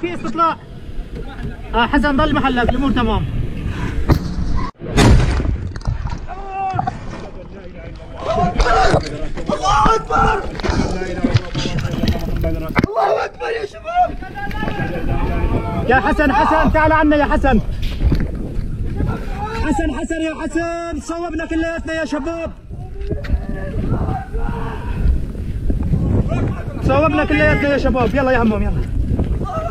في استطلاع آه حسن ضل محلك. الأمور تمام. الله اكبر الله اكبر يا شباب يا حسن حسن تعال عنا يا حسن. حسن حسن يا حسن صوبنا كلياتنا يا شباب. صوبنا كلياتنا يا شباب. يلا يا عمهم يلا.